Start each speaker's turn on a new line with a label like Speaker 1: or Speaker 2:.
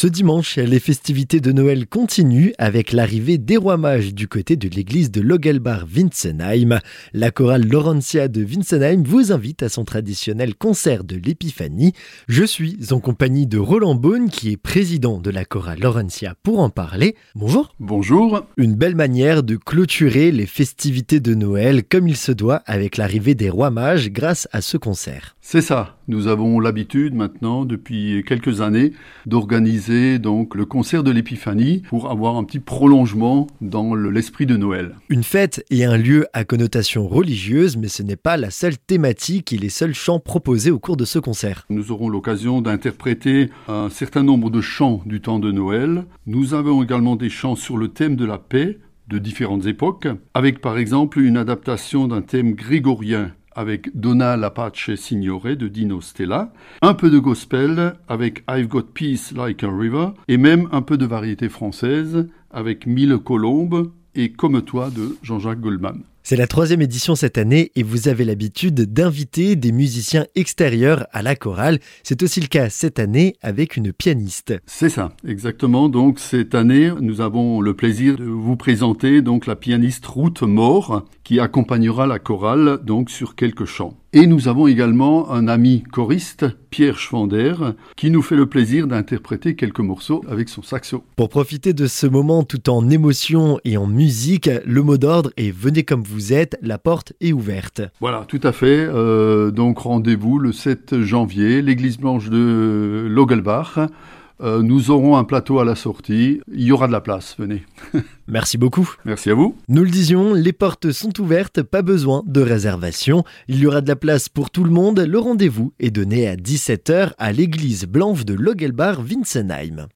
Speaker 1: Ce dimanche, les festivités de Noël continuent avec l'arrivée des rois mages du côté de l'église de Logelbar-Winsenheim. La chorale Laurentia de Winsenheim vous invite à son traditionnel concert de l'Épiphanie. Je suis en compagnie de Roland Beaune qui est président de la chorale Laurentia pour en parler. Bonjour.
Speaker 2: Bonjour.
Speaker 1: Une belle manière de clôturer les festivités de Noël comme il se doit avec l'arrivée des rois mages grâce à ce concert.
Speaker 2: C'est ça. Nous avons l'habitude maintenant, depuis quelques années, d'organiser donc le concert de l'Épiphanie pour avoir un petit prolongement dans l'esprit de Noël.
Speaker 1: Une fête et un lieu à connotation religieuse, mais ce n'est pas la seule thématique et les seuls chants proposés au cours de ce concert.
Speaker 2: Nous aurons l'occasion d'interpréter un certain nombre de chants du temps de Noël. Nous avons également des chants sur le thème de la paix de différentes époques, avec par exemple une adaptation d'un thème grégorien avec Donna l'Apache Signore de Dino Stella, un peu de gospel avec I've Got Peace Like a River, et même un peu de variété française avec Mille Colombes et Comme toi de Jean-Jacques Goldman.
Speaker 1: C'est la troisième édition cette année et vous avez l'habitude d'inviter des musiciens extérieurs à la chorale. C'est aussi le cas cette année avec une pianiste.
Speaker 2: C'est ça, exactement. Donc cette année, nous avons le plaisir de vous présenter donc la pianiste Ruth Moore qui accompagnera la chorale donc sur quelques chants. Et nous avons également un ami choriste, Pierre Schwander, qui nous fait le plaisir d'interpréter quelques morceaux avec son saxo.
Speaker 1: Pour profiter de ce moment tout en émotion et en musique, le mot d'ordre est Venez comme vous êtes, la porte est ouverte.
Speaker 2: Voilà, tout à fait. Euh, donc rendez-vous le 7 janvier, l'église blanche de Logelbach. Euh, nous aurons un plateau à la sortie. Il y aura de la place, venez.
Speaker 1: Merci beaucoup.
Speaker 2: Merci à vous.
Speaker 1: Nous le disions, les portes sont ouvertes, pas besoin de réservation. Il y aura de la place pour tout le monde. Le rendez-vous est donné à 17h à l'église blanche de Logelbar-Winsenheim.